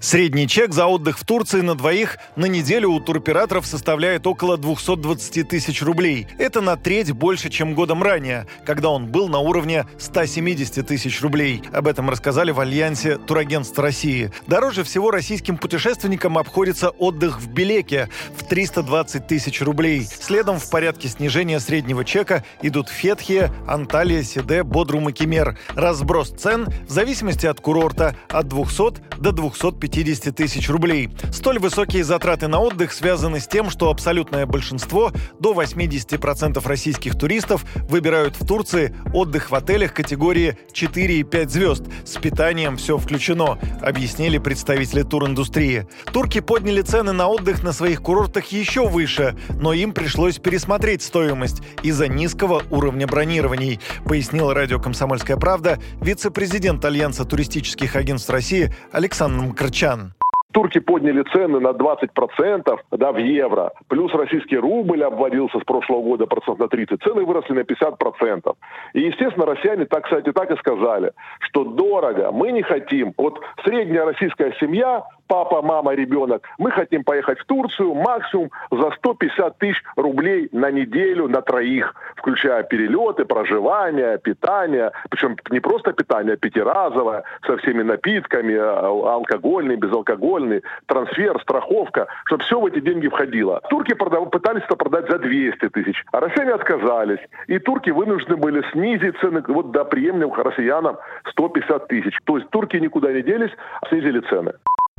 Средний чек за отдых в Турции на двоих на неделю у туроператоров составляет около 220 тысяч рублей. Это на треть больше, чем годом ранее, когда он был на уровне 170 тысяч рублей. Об этом рассказали в Альянсе Турагентств России. Дороже всего российским путешественникам обходится отдых в Белеке в 320 тысяч рублей. Следом в порядке снижения среднего чека идут Фетхия, Анталия, Сиде, Бодрум и Кемер. Разброс цен в зависимости от курорта от 200 до 250 50 тысяч рублей. Столь высокие затраты на отдых связаны с тем, что абсолютное большинство, до 80% российских туристов, выбирают в Турции отдых в отелях категории 4 и 5 звезд. С питанием все включено, объяснили представители туриндустрии. Турки подняли цены на отдых на своих курортах еще выше, но им пришлось пересмотреть стоимость из-за низкого уровня бронирований, пояснил радио «Комсомольская правда» вице-президент Альянса туристических агентств России Александр Мкрчан англичан. Турки подняли цены на 20% да, в евро. Плюс российский рубль обводился с прошлого года процент на 30. Цены выросли на 50%. И, естественно, россияне так, кстати, так и сказали, что дорого, мы не хотим. Вот средняя российская семья папа, мама, ребенок, мы хотим поехать в Турцию максимум за 150 тысяч рублей на неделю на троих, включая перелеты, проживание, питание, причем не просто питание, а пятиразовое, со всеми напитками, а, алкогольный, безалкогольный, трансфер, страховка, чтобы все в эти деньги входило. Турки продав... пытались это продать за 200 тысяч, а россияне отказались. И турки вынуждены были снизить цены вот до приемлемых россиянам 150 тысяч. То есть турки никуда не делись, а снизили цены.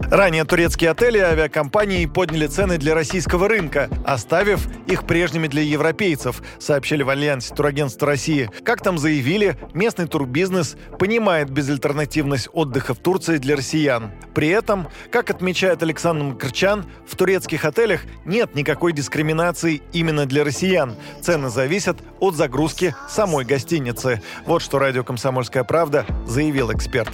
Ранее турецкие отели и авиакомпании подняли цены для российского рынка, оставив их прежними для европейцев, сообщили в Альянсе Турагентства России. Как там заявили, местный турбизнес понимает безальтернативность отдыха в Турции для россиян. При этом, как отмечает Александр Мкрчан, в турецких отелях нет никакой дискриминации именно для россиян. Цены зависят от загрузки самой гостиницы. Вот что радио «Комсомольская правда» заявил эксперт.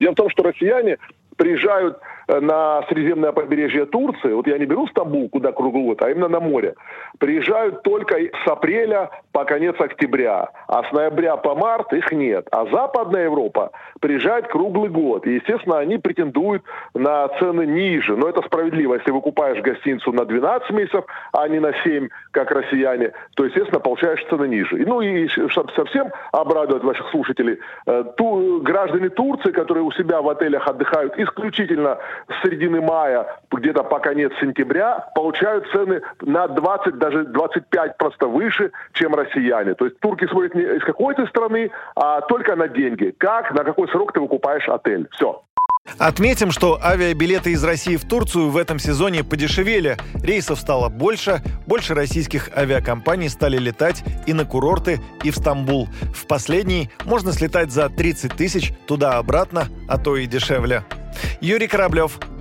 Дело в том, что россияне приезжают на Средиземное побережье Турции, вот я не беру Стамбул, куда круглогод, а именно на море, приезжают только с апреля по конец октября, а с ноября по март их нет. А Западная Европа приезжает круглый год. И, естественно, они претендуют на цены ниже. Но это справедливо. Если выкупаешь гостиницу на 12 месяцев, а не на 7, как россияне, то, естественно, получаешь цены ниже. И, ну и чтобы совсем обрадовать ваших слушателей, э, ту, граждане Турции, которые у себя в отелях отдыхают исключительно с середины мая, где-то по конец сентября, получают цены на 20, даже 25 просто выше, чем россияне. То есть турки смотрят не из какой-то страны, а только на деньги. Как, на какой срок ты выкупаешь отель. Все. Отметим, что авиабилеты из России в Турцию в этом сезоне подешевели. Рейсов стало больше, больше российских авиакомпаний стали летать и на курорты, и в Стамбул. В последний можно слетать за 30 тысяч туда-обратно, а то и дешевле. Юрий Кораблев,